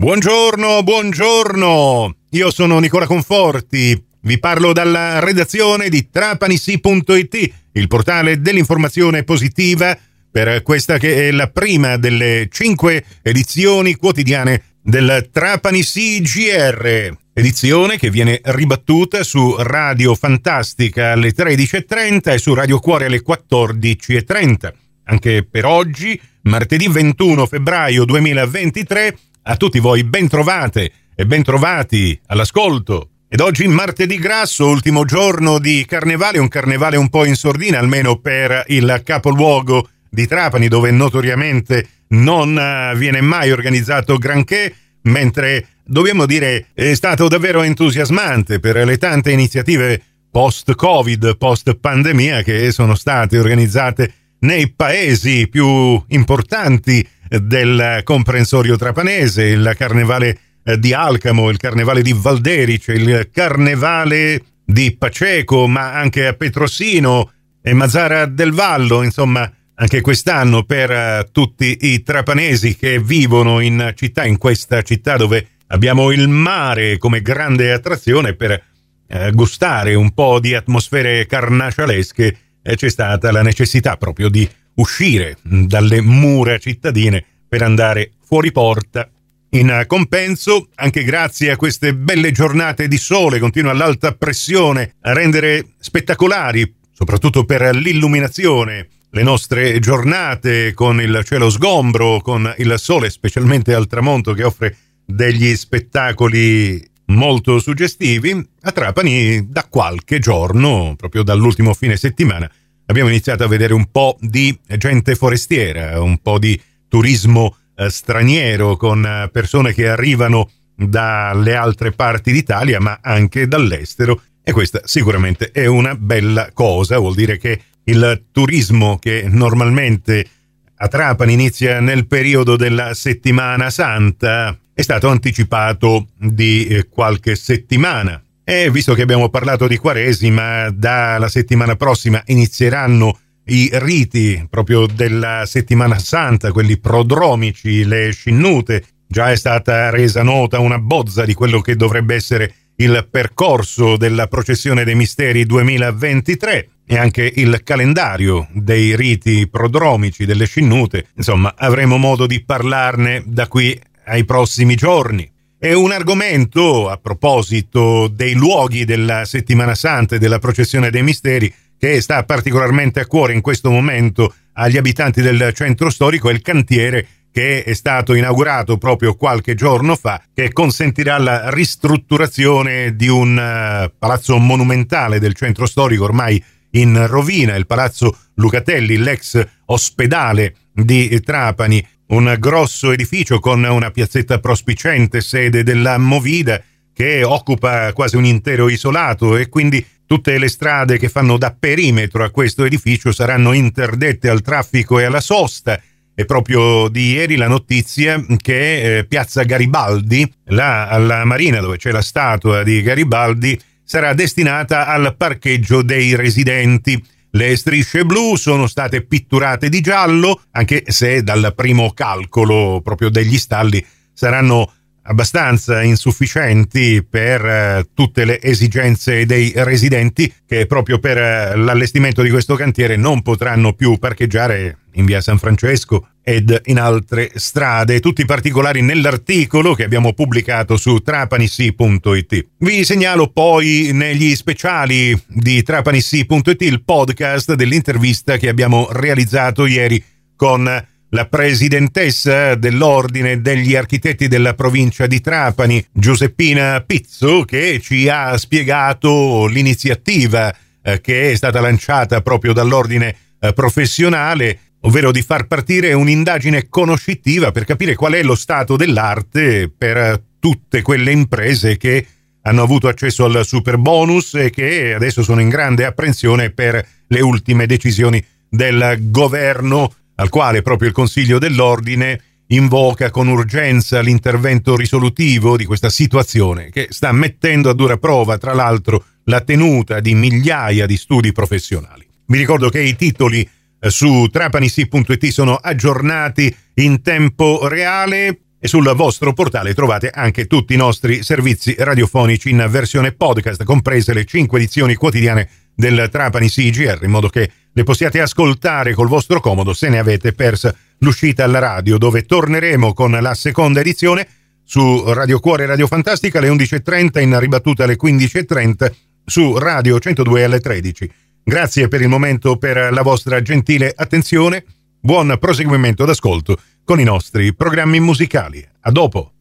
Buongiorno, buongiorno. Io sono Nicola Conforti. Vi parlo dalla redazione di trapanisi.it, il portale dell'informazione positiva per questa che è la prima delle cinque edizioni quotidiane del Trapani CGR, edizione che viene ribattuta su Radio Fantastica alle 13.30 e su Radio Cuore alle 14.30. Anche per oggi, martedì 21 febbraio 2023, a tutti voi bentrovate e bentrovati all'ascolto. Ed oggi martedì grasso, ultimo giorno di carnevale, un carnevale un po' in sordina, almeno per il capoluogo di Trapani, dove notoriamente non eh, viene mai organizzato granché, mentre dobbiamo dire è stato davvero entusiasmante per le tante iniziative post-Covid, post-pandemia che sono state organizzate nei paesi più importanti del comprensorio trapanese, il carnevale eh, di Alcamo, il carnevale di Valderice, il carnevale di Paceco, ma anche a Petrosino e Mazzara del Vallo, insomma, anche quest'anno per uh, tutti i trapanesi che vivono in città, in questa città dove abbiamo il mare come grande attrazione per uh, gustare un po' di atmosfere carnascialesche, eh, c'è stata la necessità proprio di uscire dalle mura cittadine per andare fuori porta. In compenso, anche grazie a queste belle giornate di sole, continua l'alta pressione a rendere spettacolari, soprattutto per l'illuminazione, le nostre giornate con il cielo sgombro, con il sole, specialmente al tramonto, che offre degli spettacoli molto suggestivi, a Trapani da qualche giorno, proprio dall'ultimo fine settimana, abbiamo iniziato a vedere un po' di gente forestiera, un po' di turismo eh, straniero con eh, persone che arrivano dalle altre parti d'Italia, ma anche dall'estero. E questa sicuramente è una bella cosa, vuol dire che il turismo che normalmente a Trapani inizia nel periodo della settimana santa è stato anticipato di eh, qualche settimana. E visto che abbiamo parlato di Quaresima, dalla settimana prossima inizieranno i riti proprio della settimana santa, quelli prodromici, le scinnute. Già è stata resa nota una bozza di quello che dovrebbe essere il percorso della processione dei misteri 2023 e anche il calendario dei riti prodromici delle scinnute. Insomma, avremo modo di parlarne da qui ai prossimi giorni. È un argomento, a proposito dei luoghi della settimana santa e della processione dei misteri, che sta particolarmente a cuore in questo momento agli abitanti del centro storico, è il cantiere che è stato inaugurato proprio qualche giorno fa, che consentirà la ristrutturazione di un uh, palazzo monumentale del centro storico ormai in rovina, il palazzo Lucatelli, l'ex ospedale di Trapani, un grosso edificio con una piazzetta prospicente, sede della Movida, che occupa quasi un intero isolato e quindi tutte le strade che fanno da perimetro a questo edificio saranno interdette al traffico e alla sosta è proprio di ieri la notizia che eh, Piazza Garibaldi, là alla Marina dove c'è la statua di Garibaldi, sarà destinata al parcheggio dei residenti. Le strisce blu sono state pitturate di giallo, anche se dal primo calcolo proprio degli stalli saranno abbastanza insufficienti per eh, tutte le esigenze dei residenti che proprio per eh, l'allestimento di questo cantiere non potranno più parcheggiare in via San Francesco ed in altre strade, tutti i particolari nell'articolo che abbiamo pubblicato su trapanissi.it. Vi segnalo poi negli speciali di trapanissi.it il podcast dell'intervista che abbiamo realizzato ieri con la presidentessa dell'Ordine degli Architetti della provincia di Trapani, Giuseppina Pizzo, che ci ha spiegato l'iniziativa eh, che è stata lanciata proprio dall'Ordine eh, professionale, ovvero di far partire un'indagine conoscitiva per capire qual è lo stato dell'arte per tutte quelle imprese che hanno avuto accesso al super bonus e che adesso sono in grande apprensione per le ultime decisioni del governo al quale proprio il Consiglio dell'Ordine invoca con urgenza l'intervento risolutivo di questa situazione che sta mettendo a dura prova, tra l'altro, la tenuta di migliaia di studi professionali. Vi ricordo che i titoli eh, su trapanisi.it sono aggiornati in tempo reale. e sul vostro portale trovate anche tutti i nostri servizi radiofonici in versione podcast, comprese le 5 edizioni quotidiane del Trapani CGR, in modo che le possiate ascoltare col vostro comodo se ne avete persa l'uscita alla radio, dove torneremo con la seconda edizione su Radio Cuore e Radio Fantastica alle 11.30, in ribattuta alle 15.30 su Radio 102 alle 13. Grazie per il momento per la vostra gentile attenzione. Buon proseguimento d'ascolto con i nostri programmi musicali. A dopo!